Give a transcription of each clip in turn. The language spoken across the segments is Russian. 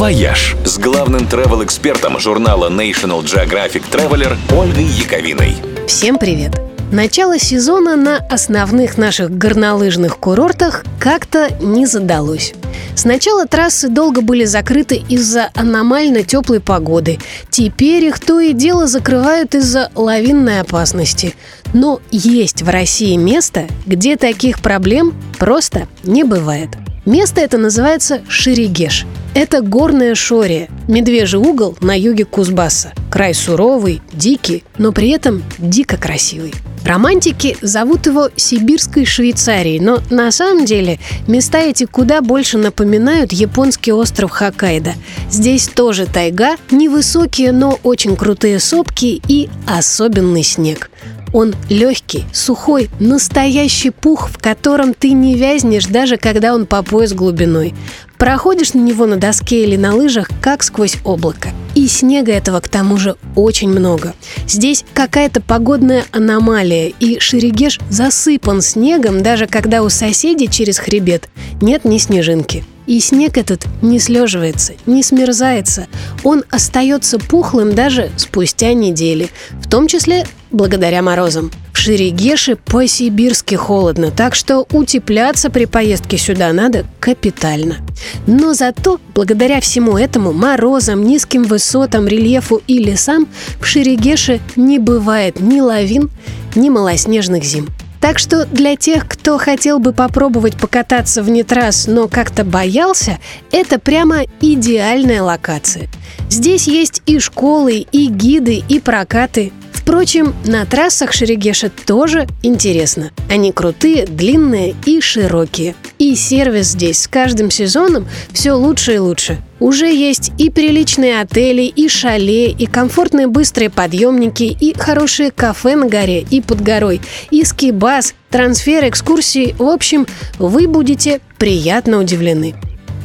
«Вояж» с главным travel-экспертом журнала National Geographic Traveler Ольгой Яковиной. Всем привет! Начало сезона на основных наших горнолыжных курортах как-то не задалось. Сначала трассы долго были закрыты из-за аномально теплой погоды. Теперь их то и дело закрывают из-за лавинной опасности. Но есть в России место, где таких проблем просто не бывает. Место это называется Шерегеш. Это горная Шория, медвежий угол на юге Кузбасса. Край суровый, дикий, но при этом дико красивый. Романтики зовут его Сибирской Швейцарией, но на самом деле места эти куда больше напоминают японский остров Хоккайдо. Здесь тоже тайга, невысокие, но очень крутые сопки и особенный снег. Он легкий, сухой, настоящий пух, в котором ты не вязнешь, даже когда он по пояс глубиной. Проходишь на него на доске или на лыжах, как сквозь облако. И снега этого к тому же очень много. Здесь какая-то погодная аномалия, и Шерегеш засыпан снегом, даже когда у соседей через хребет нет ни снежинки. И снег этот не слеживается, не смерзается. Он остается пухлым даже спустя недели, в том числе благодаря морозам. В Шерегеше по-сибирски холодно, так что утепляться при поездке сюда надо капитально. Но зато, благодаря всему этому, морозам, низким высотам, рельефу и лесам, в Шерегеше не бывает ни лавин, ни малоснежных зим. Так что для тех, кто хотел бы попробовать покататься вне трасс, но как-то боялся, это прямо идеальная локация. Здесь есть и школы, и гиды, и прокаты. Впрочем, на трассах Шерегеша тоже интересно. Они крутые, длинные и широкие. И сервис здесь с каждым сезоном все лучше и лучше. Уже есть и приличные отели, и шале, и комфортные быстрые подъемники, и хорошие кафе на горе и под горой, и скибас, трансфер, экскурсии. В общем, вы будете приятно удивлены.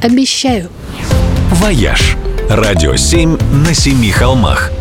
Обещаю. «Вояж» – радио 7 на семи холмах –